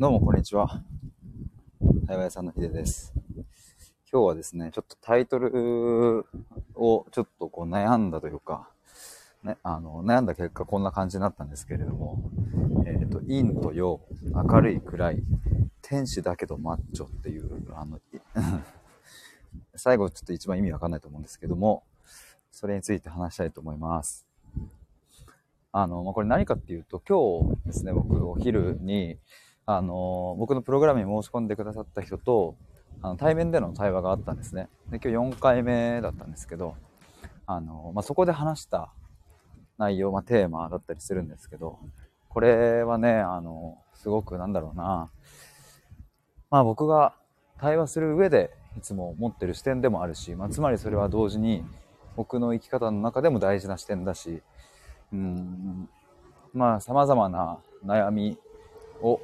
どうもこんにちは。台湾屋さんのひでです。今日はですね、ちょっとタイトルをちょっとこう悩んだというか、ね、あの、悩んだ結果こんな感じになったんですけれども、えっ、と、陰と陽、明るい暗い、天使だけどマッチョっていう、あの、最後ちょっと一番意味わかんないと思うんですけども、それについて話したいと思います。あの、まあ、これ何かっていうと、今日ですね、僕お昼に、あの、僕のプログラムに申し込んでくださった人と、あの対面での対話があったんですね。で、今日4回目だったんですけど、あの、まあ、そこで話した内容、まあ、テーマだったりするんですけど、これはね、あの、すごくなんだろうな、まあ僕が対話する上でいつも持ってる視点でもあるし、まあ、つまりそれは同時に僕の生き方の中でも大事な視点だし、うん、まあ様々な悩みを、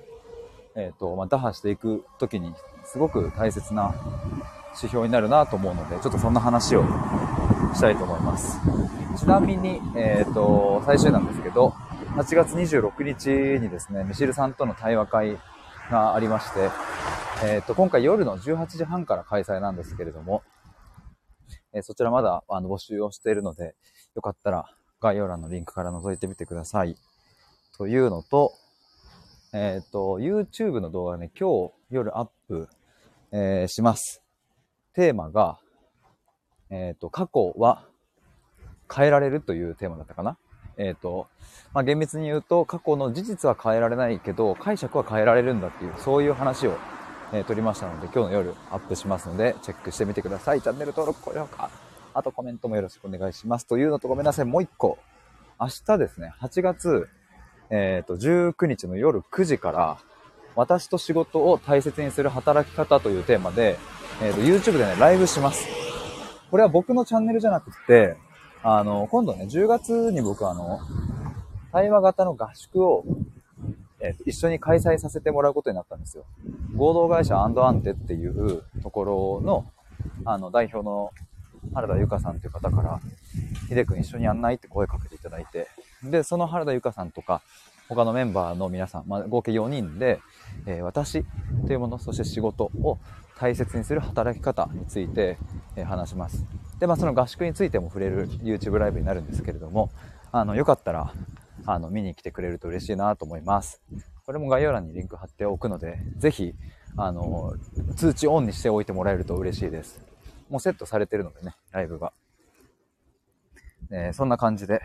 えっ、と、まあ、打破していくときにすごく大切な指標になるなと思うので、ちょっとそんな話をしたいと思います。ちなみに、えっ、と、最終なんですけど、8月26日にですね、ミシルさんとの対話会がありまして、えっ、と、今回夜の18時半から開催なんですけれども、えそちらまだあの募集をしているので、よかったら概要欄のリンクから覗いてみてください。というのと、えっ、と、YouTube の動画ね、今日夜アップ、えーします。テーマが、えっ、と、過去は変えられるというテーマだったかな？えっ、と、まあ、厳密に言うと、過去の事実は変えられないけど、解釈は変えられるんだっていう、そういう話を、えー撮りましたので、今日の夜アップしますので、チェックしてみてください。チャンネル登録、高評価、あとコメントもよろしくお願いします。というのとごめんなさい、もう一個。明日ですね、8月、えっ、と、19日の夜9時から、私と仕事を大切にする働き方というテーマで、えっ、と、YouTube でね、ライブします。これは僕のチャンネルじゃなくて、あの、今度ね、10月に僕あの、対話型の合宿を、えーと一緒に開催させてもらうことになったんですよ。合同会社アンドアンテっていうところの、あの、代表の原田由香さんという方から、ひでくん一緒にやんないって声かけていただいて、で、その原田由香さんとか、他のメンバーの皆さん、まあ、合計4人で、えー私というもの、そして仕事を大切にする働き方について、えー話します。で、まあ、その合宿についても触れる YouTube ライブになるんですけれども、あの、よかったら、あの、見に来てくれると嬉しいなと思います。これも概要欄にリンク貼っておくので、ぜひ、あの、通知オンにしておいてもらえると嬉しいです。もうセットされてるのでね、ライブが。えーそんな感じで、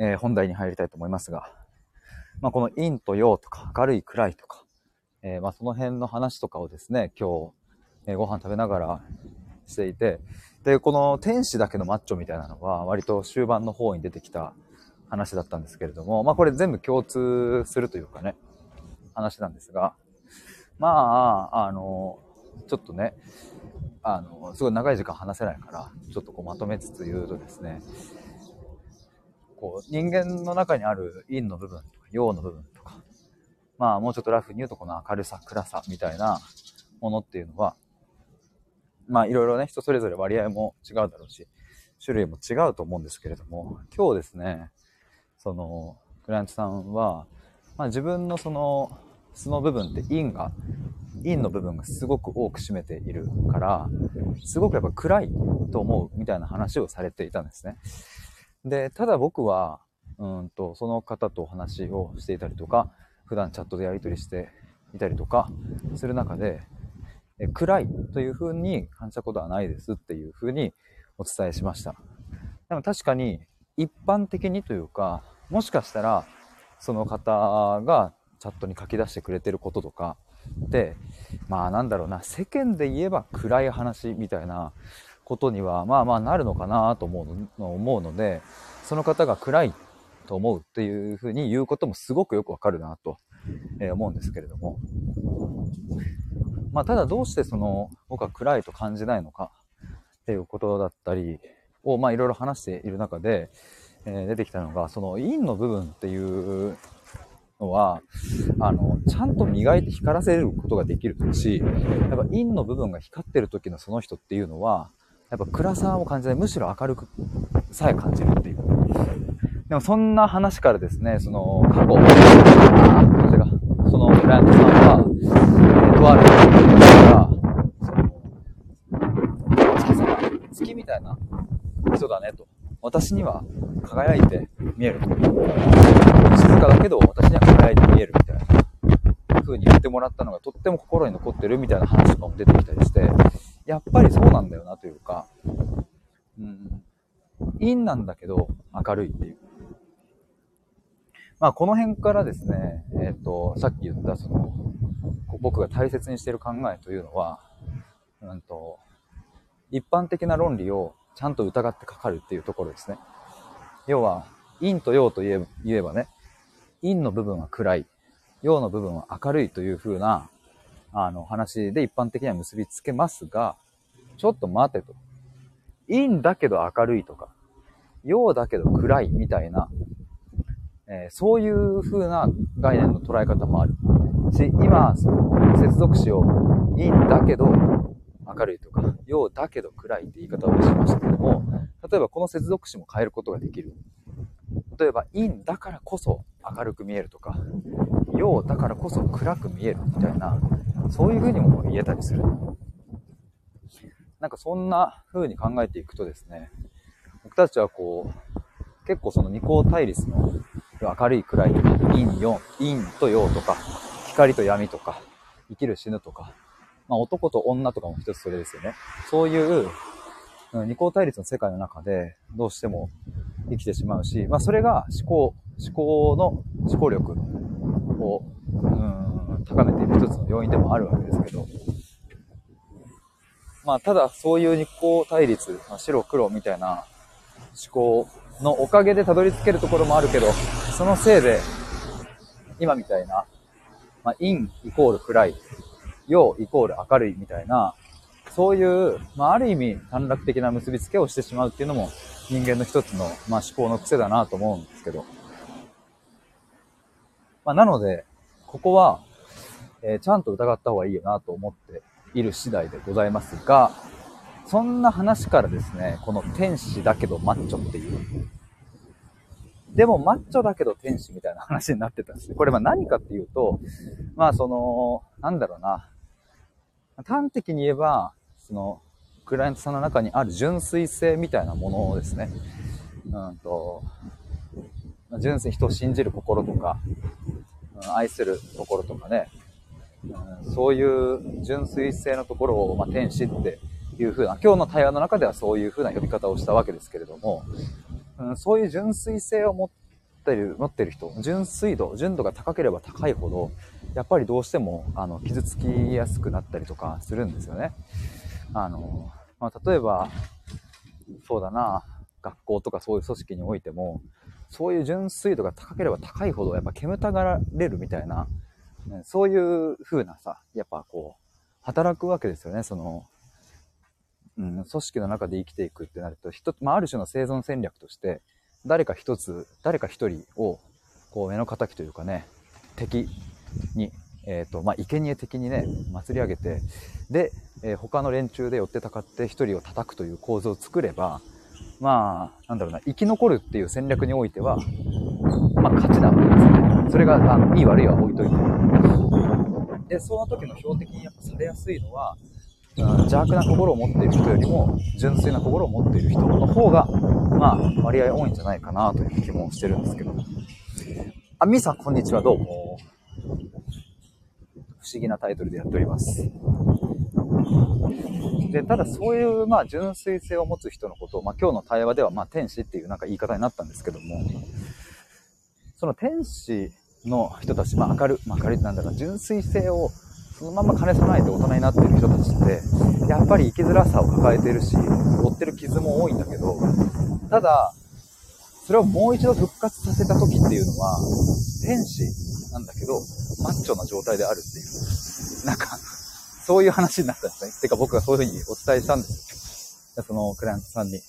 えー本題に入りたいと思いますが、まあ、この陰と陽とか、明るい暗いとか、えーまあ、その辺の話とかをですね、今日、えーご飯食べながらしていて、で、この天使だけのマッチョみたいなのは、割と終盤の方に出てきた話だったんですけれども、まあ、これ全部共通するというかね、話なんですが、まあ、あの、ちょっとね、あの、すごい長い時間話せないから、ちょっとこうまとめつつ言うとですね、こう、人間の中にある陰の部分とか陽の部分とか、まあもうちょっとラフに言うとこの明るさ、暗さみたいなものっていうのは、まあいろいろね、人それぞれ割合も違うだろうし、種類も違うと思うんですけれども、今日ですね、その、クライアントさんは、まあ自分のその、素の部分って陰が、陰の部分がすごく多く占めているから、すごくやっぱ暗いと思うみたいな話をされていたんですね。で、ただ僕は、うんと、その方とお話をしていたりとか、普段チャットでやり取りしていたりとかする中で、え暗いというふうに感じたことはないですっていうふうにお伝えしました。でも確かに一般的にというか、もしかしたらその方がチャットに書き出してくれてることとかで、まあなんだろうな、世間で言えば暗い話みたいなことにはまあまあなるのかなと思うの思うので、その方が暗いと思うっていうふうに言うこともすごくよくわかるなとえ思うんですけれども。まあただどうしてその僕は暗いと感じないのかっていうことだったりをまあいろいろ話している中で、え出てきたのがその陰の部分っていうのはあのちゃんと磨いて光らせることができるしやっぱ陰の部分が光ってる時のその人っていうのはやっぱ暗さを感じない。むしろ明るくさえ感じるっていう。でもそんな話からですね、その過去、あ風が、そのブランドさんは、とある人が、その、月が月みたいな。人だねと。私には輝いて見えると。静かだけど私には輝いて見えるみたいな。風に言ってもらったのがとっても心に残ってるみたいな話とかも出てきたりして、やっぱりそうなんだよなというか、うん、陰なんだけど明るいっていう。まあこの辺からですね、えっ、ー、と、さっき言ったその、僕が大切にしている考えというのは、うんと、一般的な論理をちゃんと疑ってかかるっていうところですね。要は、陰と陽と言えばね、陰の部分は暗い、陽の部分は明るいという風な、あの、話で一般的には結びつけますが、ちょっと待てと。陰だけど明るいとか、陽だけど暗いみたいな、えー、そういう風な概念の捉え方もある。し、今、その、接続詞を陰だけど明るいとか、陽だけど暗いって言い方をしましたけども、例えばこの接続詞も変えることができる。例えば、陰だからこそ明るく見えるとか、陽だからこそ暗く見えるみたいな、そういう風にも言えたりする。なんかそんな風に考えていくとですね、僕たちはこう、結構その二項対立の明るい暗いとか、陰、陽、陰と陽とか、光と闇とか、生きる死ぬとか、まあ、男と女とかも一つそれですよね。そういう、二項対立の世界の中でどうしても生きてしまうし、まあ、それが思考、思考の思考力を、うん、高めている一つの要因でもあるわけですけど、まあ、ただそういう二項対立、まあ、白黒みたいな思考のおかげでたどり着けるところもあるけど、そのせいで、今みたいな、まあ、陰イコール暗い陽イコール明るいみたいな、そういう、まあ、ある意味短絡的な結びつけをしてしまうっていうのも人間の一つの、まあ、思考の癖だなと思うんですけど。まあ、なので、ここは、えー、ちゃんと疑った方がいいよなと思っている次第でございますが、そんな話からですね、この天使だけどマッチョっていう、でもマッチョだけど天使みたいな話になってたんですね。これは何かっていうと、まあその、なんだろうな、端的に言えば、その、クライアントさんの中にある純粋性みたいなものをですね、うんと、純粋に人を信じる心とか、愛するところとかね、そういう純粋性のところを、ま、天使っていう風な、今日の対話の中ではそういう風な呼び方をしたわけですけれども、うん、そういう純粋性を持ってる、持ってる人、純粋度、純度が高ければ高いほど、やっぱりどうしても、あの、傷つきやすくなったりとかするんですよね。あの、まあ、例えば、そうだな、学校とかそういう組織においても、そういう純粋度が高ければ高いほど、やっぱ煙たがられるみたいな、ね、そういう風なさ、やっぱこう、働くわけですよね、その、うん、組織の中で生きていくってなると、一つ、まあ、ある種の生存戦略として、誰か一つ、誰か一人を、こう、目の敵というかね、敵に、えっ、ー、と、まあ、生贄的にね、祭り上げて、で、えー、他の連中で寄ってたかって一人を叩くという構図を作れば、まあ、なんだろうな、生き残るっていう戦略においては、まあ、勝ちなわけですね。それが、あの、いい悪いは置いといて。で、その時の標的にやっぱされやすいのは、邪悪な心を持っている人よりも、純粋な心を持っている人の方が、まあ、割合多いんじゃないかなという気もしてるんですけど。あ、みさん、こんにちは、どうも。不思議なタイトルでやっております。で、ただそういう、まあ、純粋性を持つ人のことを、まあ、今日の対話では、まあ、天使っていうなんか言い方になったんですけども、その天使の人たち、まあ、明る、まあ、明るいなんだか、純粋性をそのまま兼ね備えて大人になっている人たちって、やっぱり生きづらさを抱えているし、負ってる傷も多いんだけど、ただ、それをもう一度復活させた時っていうのは、天使なんだけど、マッチョな状態であるっていう、なんか、そういう話になったんですね。てか僕がそういう風にお伝えしたんですよ。そのクライアントさんに。い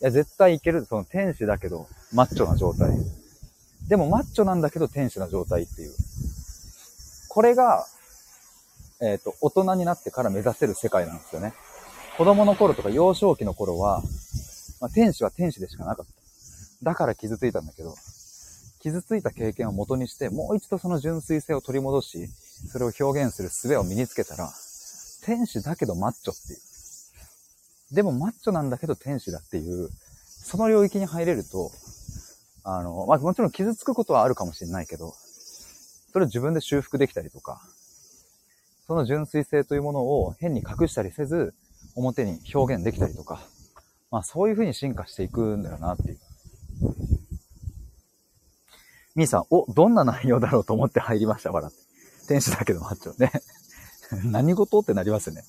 や、絶対いける。その天使だけど、マッチョな状態。でもマッチョなんだけど天使な状態っていう。これが、えっ、ー、と、大人になってから目指せる世界なんですよね。子供の頃とか幼少期の頃は、まあ、天使は天使でしかなかった。だから傷ついたんだけど、傷ついた経験を元にして、もう一度その純粋性を取り戻し、それを表現する術を身につけたら、天使だけどマッチョっていう。でもマッチョなんだけど天使だっていう、その領域に入れると、あの、まあ、もちろん傷つくことはあるかもしれないけど、それを自分で修復できたりとか、その純粋性というものを変に隠したりせず、表に表現できたりとか、まあそういう風に進化していくんだよなっていう。みーさん、お、どんな内容だろうと思って入りました、笑って。天使だけどマッチョね。何事ってなりますよね。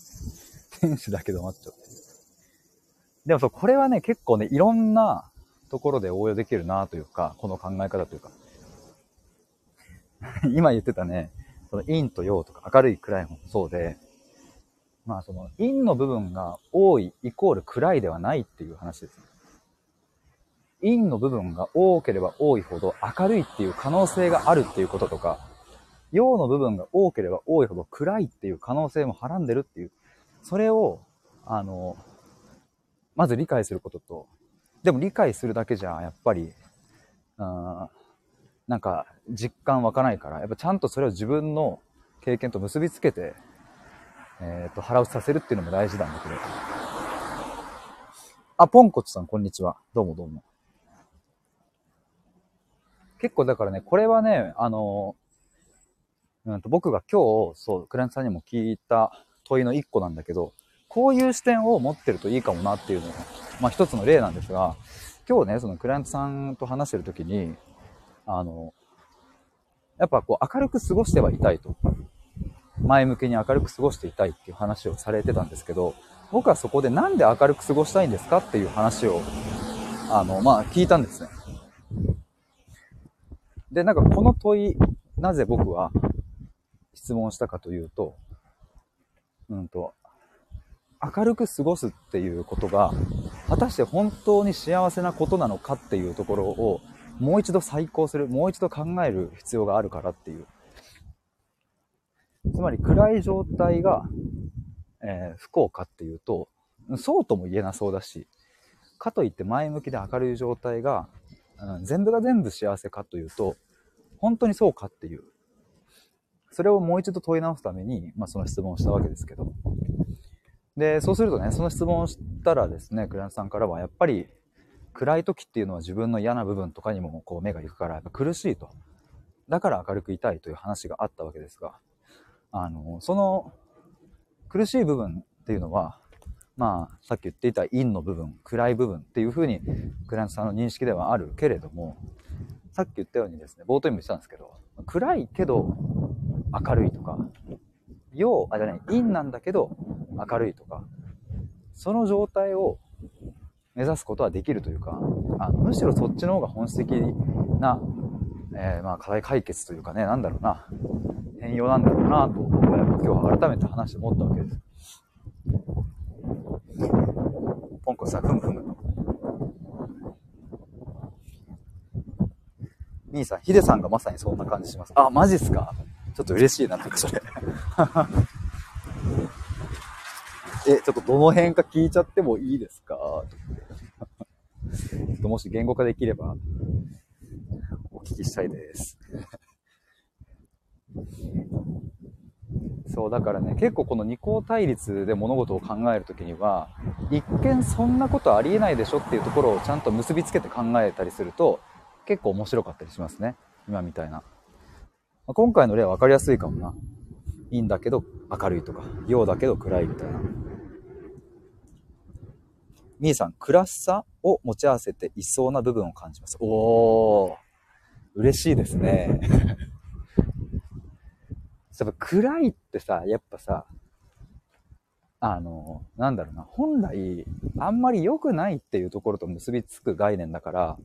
天使だけどマッチョって。でもそう、これはね、結構ね、いろんなところで応用できるなというか、この考え方というか。今言ってたね、その陰と陽とか明るい暗いもそうで、まあその陰の部分が多いイコール暗いではないっていう話ですね。陰の部分が多ければ多いほど明るいっていう可能性があるっていうこととか、陽の部分が多ければ多いほど暗いっていう可能性もはらんでるっていう、それを、あの、まず理解することと、でも理解するだけじゃ、やっぱり、うん、なんか実感湧かないから、やっぱちゃんとそれを自分の経験と結びつけて、えっ、ー、と、腹落ちさせるっていうのも大事なんだけど。あ、ポンコツさん、こんにちは。どうもどうも。結構だからね、これはね、あの、うんと僕が今日、そう、クライアントさんにも聞いた問いの一個なんだけど、こういう視点を持ってるといいかもなっていうのが、まあ一つの例なんですが、今日ね、そのクライアントさんと話してるときに、あの、やっぱこう明るく過ごしてはいたいと。前向きに明るく過ごしていたいっていう話をされてたんですけど、僕はそこでなんで明るく過ごしたいんですかっていう話を、あの、まあ聞いたんですね。で、なんかこの問い、なぜ僕は質問したかというと、うんと、明るく過ごすっていうことが、果たして本当に幸せなことなのかっていうところをもう一度再考する、もう一度考える必要があるからっていう。つまり暗い状態が、えー、不幸かっていうと、そうとも言えなそうだし、かといって前向きで明るい状態が、うん、全部が全部幸せかというと、本当にそうかっていう。それをもう一度問い直すために、まあ、その質問をしたわけですけど。で、そうするとね、その質問をしたらですね、クライアントさんからは、やっぱり、暗い時っていうのは自分の嫌な部分とかにもこう目が行くからやっぱ苦しいと。だから明るくいたいという話があったわけですが、あの、その苦しい部分っていうのは、まあ、さっき言っていた陰の部分、暗い部分っていうふうに、クライアントさんの認識ではあるけれども、さっき言ったようにですね、冒頭にも言ったんですけど、暗いけど明るいとか、陽、あ、じゃない、陰なんだけど明るいとか、その状態を目指すことはできるというか、あむしろそっちの方が本質的な、えー、まあ課題解決というかね、なんだろうな、変容なんだろうなと、今日は改めて話して思ったわけです。ポンコさん、ふむふむ。兄さん、ヒデさんがまさにそんな感じします。あ、マジっすか？ちょっと嬉しいな、なんかそれ。え、ちょっとどの辺か聞いちゃってもいいですか？ちょっともし言語化できれば、お聞きしたいです。そう、だからね、結構この二項対立で物事を考えるときには、一見そんなことありえないでしょっていうところをちゃんと結びつけて考えたりすると、結構面白かったりしますね。今みたいな。今回の例は分かりやすいかもな。いいんだけど明るいとか、陽だけど暗いみたいな。みーさん、暗さを持ち合わせていそうな部分を感じます。おー、嬉しいですね。やっぱ暗いってさ、やっぱさ、あの、なんだろうな、本来、あんまり良くないっていうところと結びつく概念だから、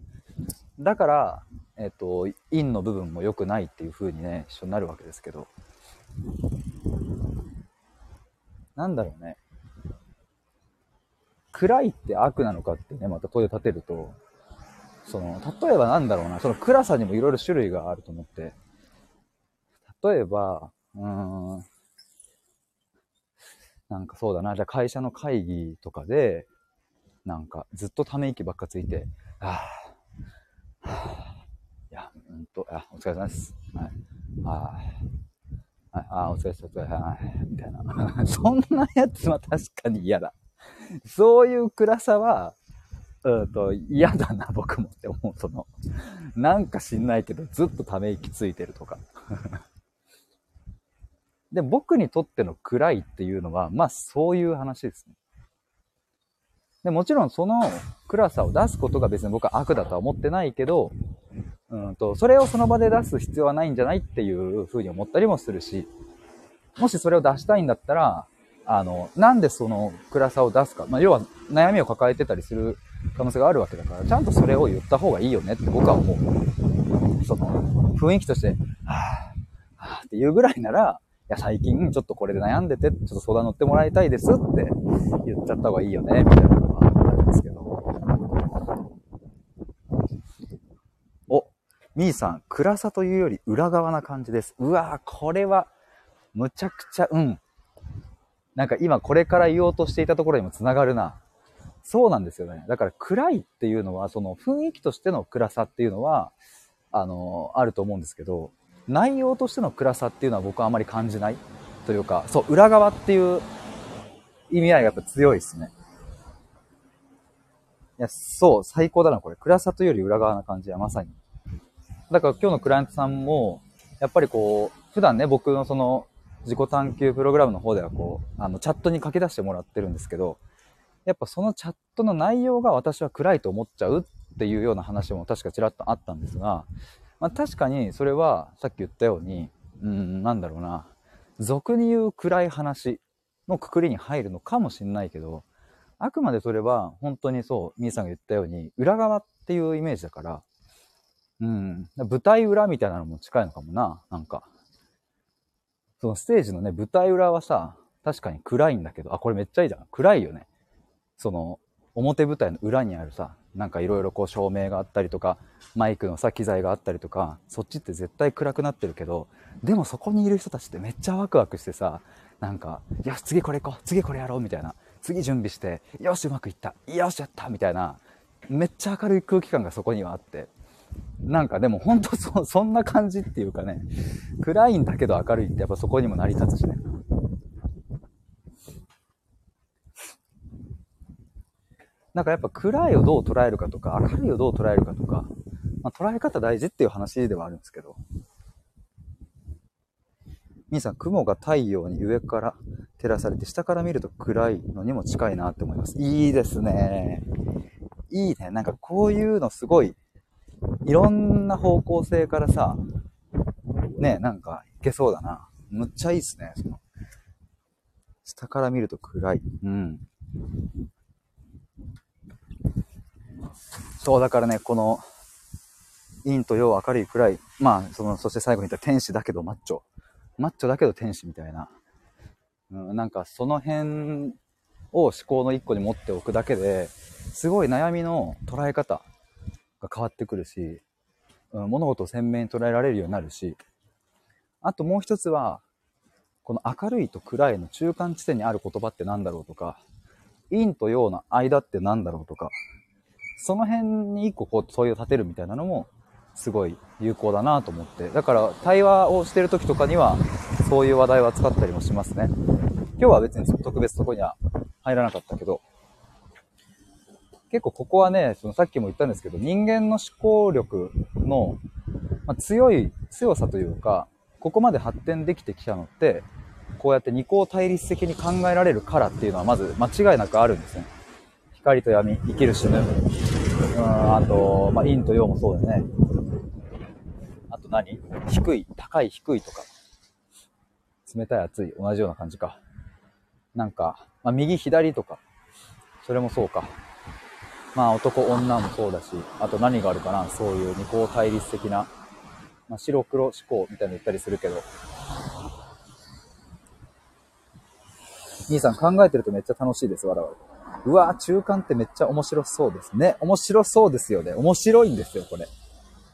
だから、えっ、と、陰の部分も良くないっていう風にね、一緒になるわけですけど、なんだろうね。暗いって悪なのかってね、また問いを立てると、その、例えばなんだろうな、その暗さにもいろいろ種類があると思って、例えば、うーん、なんかそうだな、じゃあ会社の会議とかで、なんかずっとため息ばっかついて、はぁ、はぁ、いや、うんと、あ、お疲れ様です。はい。はぁ、あ、お疲れ様です。はい、みたいな。そんなやつは確かに嫌だ。そういう暗さは、うんと、嫌だな、僕もって思う。その、なんか知んないけど、ずっとため息ついてるとか。で、僕にとっての暗いっていうのは、まあそういう話ですね。で、もちろんその暗さを出すことが別に僕は悪だとは思ってないけど、うんと、それをその場で出す必要はないんじゃないっていうふうに思ったりもするし、もしそれを出したいんだったら、あの、なんでその暗さを出すか。まあ、要は悩みを抱えてたりする可能性があるわけだから、ちゃんとそれを言った方がいいよねって僕は思う。その、雰囲気として、はぁ、はぁっていうぐらいなら、いや、最近ちょっとこれで悩んでて、ちょっと相談乗ってもらいたいですって言っちゃった方がいいよね、みたいなのはあるんですけど。お、みーさん、暗さというより裏側な感じです。うわぁ、これは、むちゃくちゃ、うん。なんか今これから言おうとしていたところにも繋がるな。そうなんですよね。だから暗いっていうのは、その雰囲気としての暗さっていうのは、あの、あると思うんですけど、内容としての暗さっていうのは僕はあまり感じないというか、そう、裏側っていう意味合いがやっぱ強いですね。いや、そう、最高だな、これ。暗さというより裏側な感じはまさに。だから今日のクライアントさんも、やっぱりこう、普段ね、僕のその、自己探求プログラムの方ではこう、あの、チャットに書き出してもらってるんですけど、やっぱそのチャットの内容が私は暗いと思っちゃうっていうような話も確かちらっとあったんですが、まあ、確かにそれはさっき言ったように、うん、なんだろうな、俗に言う暗い話のくくりに入るのかもしんないけど、あくまでそれは本当にそう、みーさんが言ったように、裏側っていうイメージだから、うん、舞台裏みたいなのも近いのかもな、なんか。そのステージのね、舞台裏はさ、確かに暗いんだけど、あ、これめっちゃいいじゃん。暗いよね。その、表舞台の裏にあるさ、なんかいろいろこう照明があったりとか、マイクのさ、機材があったりとか、そっちって絶対暗くなってるけど、でもそこにいる人たちってめっちゃワクワクしてさ、なんか、よし、次これ行こう、次これやろう、みたいな。次準備して、よし、うまくいった、よし、やった、みたいな、めっちゃ明るい空気感がそこにはあって、なんかでも本当そ、そんな感じっていうかね、暗いんだけど明るいってやっぱそこにも成り立つしね。なんかやっぱ暗いをどう捉えるかとか、明るいをどう捉えるかとか、まあ、捉え方大事っていう話ではあるんですけど。兄さん、雲が太陽に上から照らされて、下から見ると暗いのにも近いなって思います。いいですね。いいね。なんかこういうのすごいいろんな方向性からさ、ね、なんかいけそうだな。むっちゃいいっすね。その下から見ると暗い。うん。そう、だからね、この、陰と陽明るい暗い。まあ、その、そして最後に言った天使だけどマッチョ。マッチョだけど天使みたいな。うん、なんかその辺を思考の一個に持っておくだけで、すごい悩みの捉え方が変わってくるし、うん、物事を鮮明に捉えられるようになるし、あともう一つは、この明るいと暗いの中間地点にある言葉って何だろうとか、陰と陽の間って何だろうとか、その辺に一個こう問いを立てるみたいなのもすごい有効だなと思って。だから対話をしてる時とかにはそういう話題は使ったりもしますね。今日は別に特別そこには入らなかったけど、結構ここはね、そのさっきも言ったんですけど、人間の思考力の、ま、強い、強さというか、ここまで発展できてきたのって、こうやって二項対立的に考えられるからっていうのはまず間違いなくあるんですね。光と闇、生きる死ぬ。うん、あと、まあ、陰と陽もそうだね。あと何？低い、高い、低いとか。冷たい、熱い、同じような感じか。なんか、まあ、右、左とか。それもそうか。まあ男女もそうだし、あと何があるかな、そういう二項対立的な、まあ、白黒思考みたいなの言ったりするけど、兄さん考えてるとめっちゃ楽しいです、我々。うわ中間ってめっちゃ面白そうですね。面白そうですよね。面白いんですよ、これ。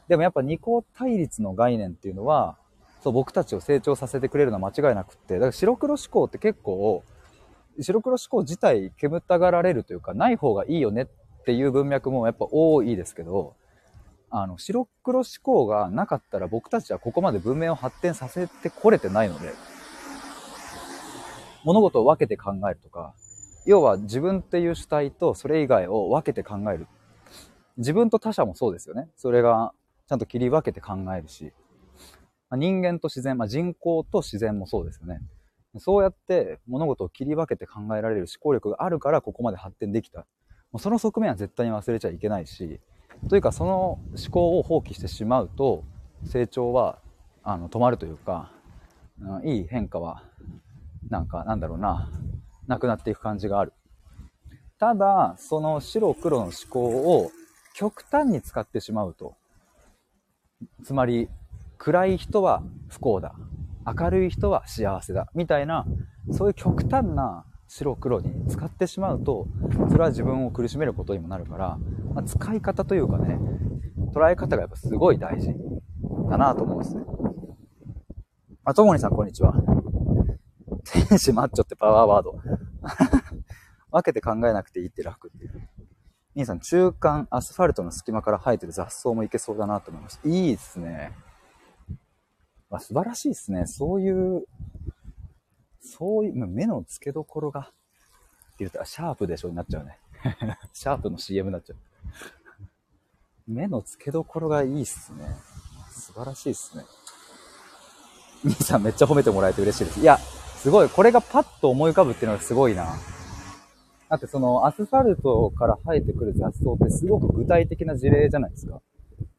でもやっぱ二項対立の概念っていうのは、そう、僕たちを成長させてくれるのは間違いなくって、だから白黒思考って結構、白黒思考自体煙たがられるというか、ない方がいいよねっっていう文脈もやっぱ多いですけど、あの、白黒思考がなかったら僕たちはここまで文明を発展させてこれてないので、物事を分けて考えるとか、要は自分っていう主体とそれ以外を分けて考える。自分と他者もそうですよね。それがちゃんと切り分けて考えるし。人間と自然、まあ、人口と自然もそうですよね。そうやって物事を切り分けて考えられる思考力があるからここまで発展できた。もうその側面は絶対に忘れちゃいけないし、というかその思考を放棄してしまうと成長はあの止まるというか、うん、いい変化はなんかなんだろうな、なくなっていく感じがある。ただ、その白黒の思考を極端に使ってしまうと、つまり暗い人は不幸だ。明るい人は幸せだ。みたいな、そういう極端な白黒に使ってしまうと、それは自分を苦しめることにもなるから、まあ、使い方というかね、捉え方がやっぱすごい大事だなと思うんですね。あ、ともにさんこんにちは。天使マッチョってパワーワード。分けて考えなくていいって楽っていう。兄さん、中間アスファルトの隙間から生えてる雑草もいけそうだなと思いました。いいですね。まあ、素晴らしいですね。そういう、そういう、目の付けどころが、って言ったら、シャープでしょになっちゃうね。シャープの CM になっちゃう。目の付けどころがいいっすね。素晴らしいっすね。兄さんめっちゃ褒めてもらえて嬉しいです。いや、すごい。これがパッと思い浮かぶっていうのがすごいな。だってそのアスファルトから生えてくる雑草ってすごく具体的な事例じゃないですか。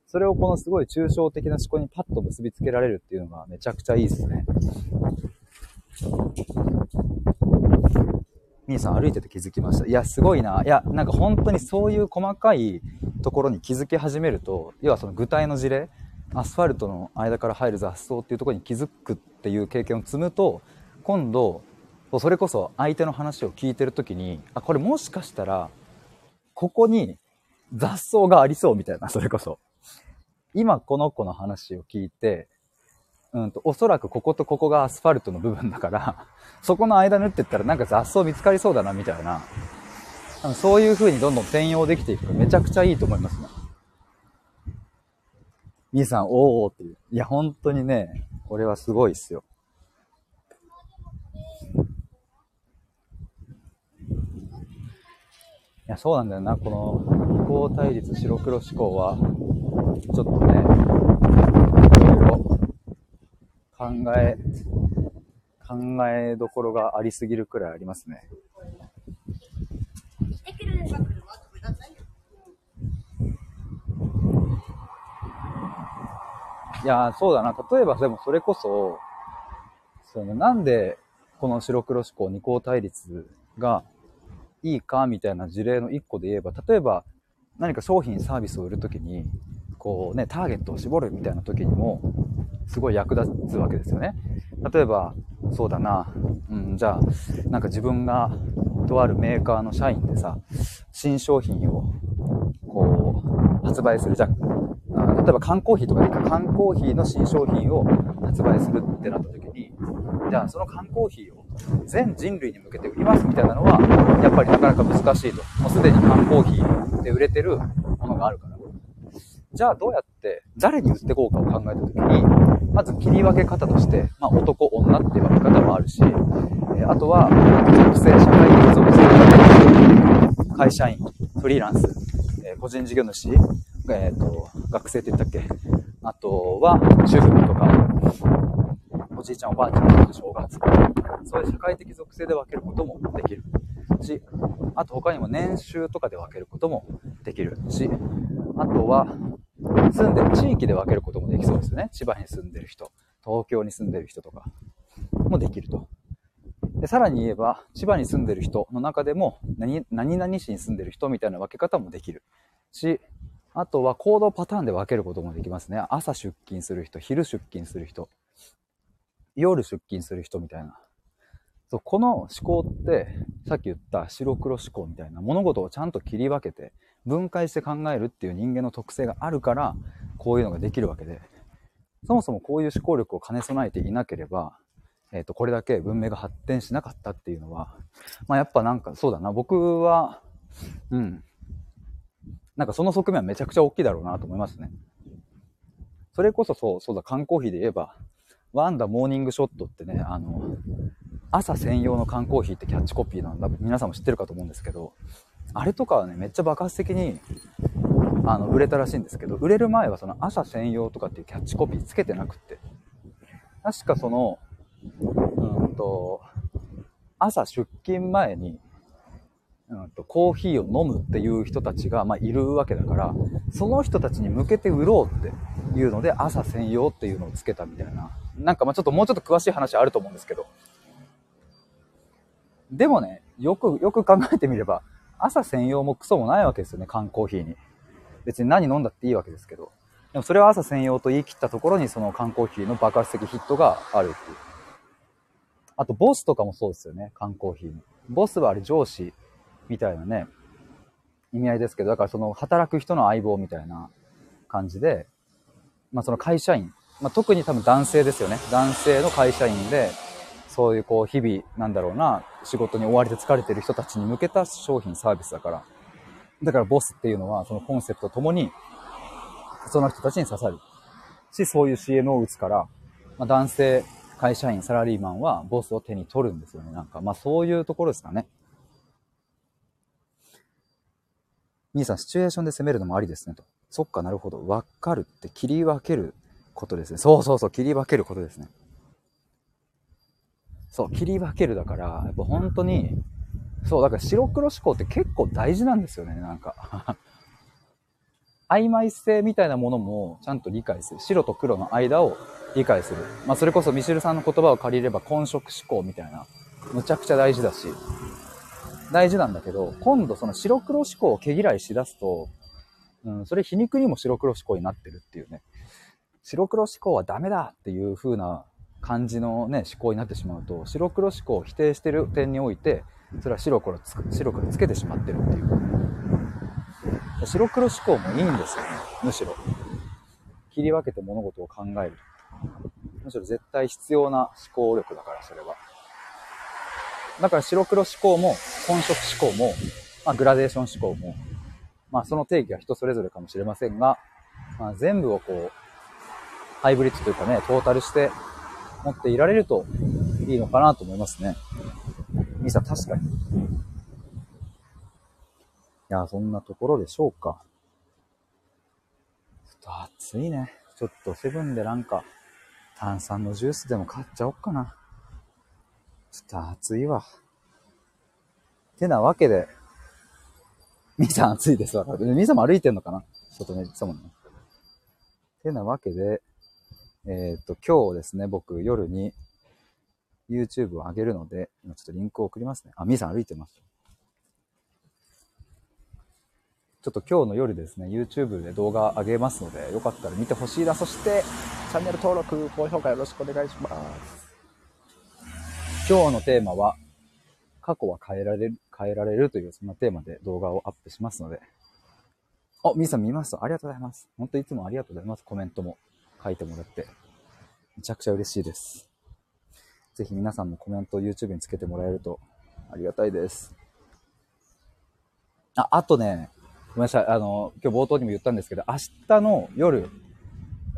それをこのすごい抽象的な思考にパッと結びつけられるっていうのがめちゃくちゃいいですね。みーさん歩いてて気づきました？いや、すごいな。いや、なんか本当にそういう細かいところに気づき始めると、要はその具体の事例、アスファルトの間から入る雑草っていうところに気づくっていう経験を積むと、今度、それこそ相手の話を聞いてる時に、あ、これもしかしたら、ここに雑草がありそうみたいな、それこそ。今この子の話を聞いて、うんと、おそらくこことここがアスファルトの部分だから、そこの間縫ってったらなんか雑草見つかりそうだな、みたいな。そういう風にどんどん転用できていくとめちゃくちゃいいと思いますね。みーさん、おーっていう。いや、本当にね、これはすごいっすよ。いや、そうなんだよな。この、二項対立白黒思考は、ちょっとね、いろいろ考え、考えどころがありすぎるくらいありますね。いや、そうだな。例えば、でもそれこそ、そのなんでこの白黒思考二項対立がいいかみたいな事例の一個で言えば、例えば何か商品サービスを売るときに、こうね、ターゲットを絞るみたいな時にも、すごい役立つわけですよね。例えば、そうだな、うん、じゃあ、なんか自分が、とあるメーカーの社員でさ、新商品を、こう、発売する。じゃあ、例えば缶コーヒーとかでいいか、缶コーヒーの新商品を発売するってなった時に、じゃあその缶コーヒーを全人類に向けて売りますみたいなのは、やっぱりなかなか難しいと。もうすでに缶コーヒーで売れてるものがあるから。じゃあどうやって誰に売ってこうかを考えたときに、まず切り分け方として、まあ、男、女って分け方もあるし、えあとは、属性、社会的属性、会社員、フリーランス、え個人事業主、えっ、ー、と、学生って言ったっけ？あとは、主婦とか、おじいちゃんおばあちゃんの正月。そういう社会的属性で分けることもできる。し、あと他にも年収とかで分けることもできる。し、あとは、住んでる地域で分けることもできそうですよね。千葉に住んでる人、東京に住んでる人とかもできると。で、さらに言えば、千葉に住んでる人の中でも何、何々市に住んでる人みたいな分け方もできるし、あとは行動パターンで分けることもできますね。朝出勤する人、昼出勤する人、夜出勤する人みたいな。そう、この思考って、さっき言った白黒思考みたいな物事をちゃんと切り分けて、分解して考えるっていう人間の特性があるから、こういうのができるわけで、そもそもこういう思考力を兼ね備えていなければ、えっ、ー、と、これだけ文明が発展しなかったっていうのは、まあやっぱなんかそうだな、僕は、うん、なんかその側面はめちゃくちゃ大きいだろうなと思いますね。それこそそう、そうだ、缶コーヒーで言えば、ワンダモーニングショットってね、あの、朝専用の缶コーヒーってキャッチコピーなんだ。皆さんも知ってるかと思うんですけど、あれとかはね、めっちゃ爆発的に、あの、売れたらしいんですけど、売れる前はその朝専用とかっていうキャッチコピーつけてなくって。確かその、うんと、朝出勤前に、うんと、コーヒーを飲むっていう人たちが、まあ、いるわけだから、その人たちに向けて売ろうっていうので、朝専用っていうのをつけたみたいな。なんかまあちょっともうちょっと詳しい話あると思うんですけど。でもね、よく、よく考えてみれば、朝専用もクソもないわけですよね、缶コーヒーに。別に何飲んだっていいわけですけど。でもそれは朝専用と言い切ったところにその缶コーヒーの爆発的ヒットがあるっていう。あと、ボスとかもそうですよね、缶コーヒーの。ボスはあれ上司みたいなね、意味合いですけど、だからその働く人の相棒みたいな感じで、まあその会社員、まあ特に多分男性ですよね。男性の会社員で、そういうこう日々、なんだろうな、仕事に追われて疲れてる人たちに向けた商品サービスだから。だからボスっていうのはそのコンセプトともに、その人たちに刺さる。し、そういう CM を打つから、まあ、男性会社員、サラリーマンはボスを手に取るんですよね。なんか、まあそういうところですかね。兄さん、シチュエーションで攻めるのもありですね、と。そっかなるほど。わかるって切り分けることですね。そうそうそう、切り分けることですね。そう、切り分けるだから、やっぱ本当に、そう、だから白黒思考って結構大事なんですよね、なんか。曖昧性みたいなものもちゃんと理解する。白と黒の間を理解する。まあそれこそミシルさんの言葉を借りれば混色思考みたいな、むちゃくちゃ大事だし、大事なんだけど、今度その白黒思考を毛嫌いしだすと、うん、それ皮肉にも白黒思考になってるっていうね。白黒思考はダメだっていう風な感じのね、思考になってしまうと、白黒思考を否定してる点において、それは白黒つ白黒つけてしまってるっていう。白黒思考もいいんですよね、むしろ。切り分けて物事を考える。むしろ絶対必要な思考力だから、それは。だから白黒思考も、混色思考も、まあ、グラデーション思考も、まあ、その定義は人それぞれかもしれませんが、まあ、全部をこう、ハイブリッドというかね、トータルして持っていられるといいのかなと思いますね。ミサ、確かに。いや、そんなところでしょうか。ちょっと暑いね。ちょっとセブンでなんか、炭酸のジュースでも買っちゃおっかな。ちょっと暑いわ。てなわけで、みーさ暑いですわ。みーさも歩いてんのかな外ね、そうもね。てなわけで、えっ、と、今日ですね、僕夜に YouTube を上げるので、今ちょっとリンクを送りますね。あ、みーさん歩いてます。ちょっと今日の夜ですね、YouTube で動画上げますので、よかったら見てほしいな。そして、チャンネル登録、高評価よろしくお願いします。今日のテーマは、過去は変えられる、変えられるというそんなテーマで動画をアップしますので。あ、みーさん見ましたありがとうございます。本当いつもありがとうございます。コメントも書いてもらって。めちゃくちゃ嬉しいです。ぜひ皆さんもコメントを YouTube につけてもらえるとありがたいです。あ、あとね、ごめんなさい。あの、今日冒頭にも言ったんですけど、明日の夜、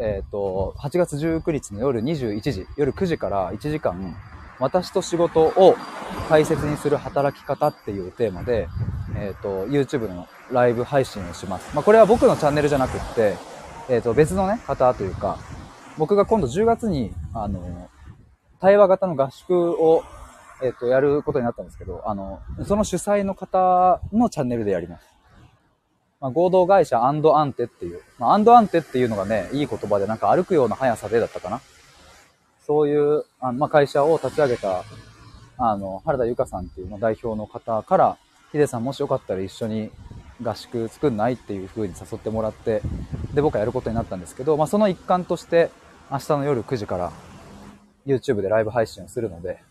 えっ、ー、と、8月19日の夜21時、夜9時から1時間、私と仕事を大切にする働き方っていうテーマで、えっ、ー、と、YouTube のライブ配信をします。まあ、これは僕のチャンネルじゃなくって、えっ、ー、と、別のね、方というか、僕が今度10月に、あの、対話型の合宿を、えっ、と、やることになったんですけど、あの、その主催の方のチャンネルでやります。まあ、合同会社アンテっていう、まあ、アンテっていうのがね、いい言葉でなんか歩くような速さでだったかな。そういう、あまあ、会社を立ち上げた、あの、原田由香さんっていうの代表の方から、ヒデさんもしよかったら一緒に合宿作んないっていう風に誘ってもらって、で、僕はやることになったんですけど、まあ、その一環として、明日の夜9時から YouTube でライブ配信をするので、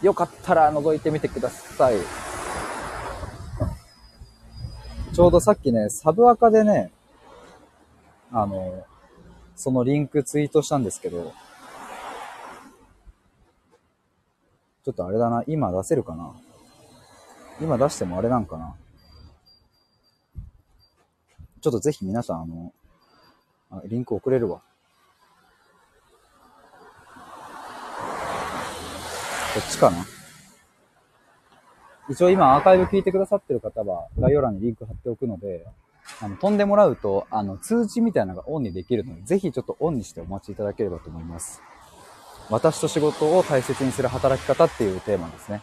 よかったら覗いてみてください。ちょうどさっきね、サブアカでね、あの、そのリンクツイートしたんですけど、ちょっとあれだな、今出せるかな？今出してもあれなんかな？ちょっとぜひ皆さん、あの、あリンク送れるわ。こっちかな一応今アーカイブ聞いてくださってる方は概要欄にリンク貼っておくので、あの、飛んでもらうと、あの、通知みたいなのがオンにできるので、ぜひちょっとオンにしてお待ちいただければと思います。私と仕事を大切にする働き方っていうテーマですね。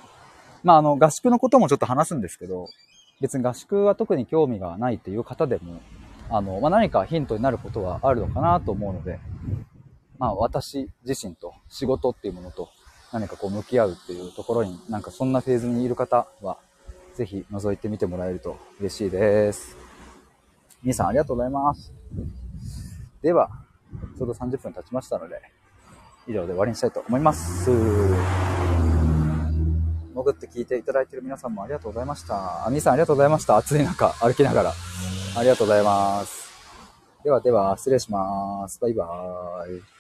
まあ、あの、合宿のこともちょっと話すんですけど、別に合宿は特に興味がないっていう方でも、あの、まあ、何かヒントになることはあるのかなと思うので、まあ、私自身と仕事っていうものと何かこう向き合うっていうところに、なんかそんなフェーズにいる方は、ぜひ覗いてみてもらえると嬉しいです。皆さんありがとうございます。では、ちょうど30分経ちましたので、以上で終わりにしたいと思います。潜って聞いていただいている皆さんもありがとうございました。あ、みさんありがとうございました。暑い中、歩きながら。ありがとうございます。ではでは、失礼します。バイバーイ。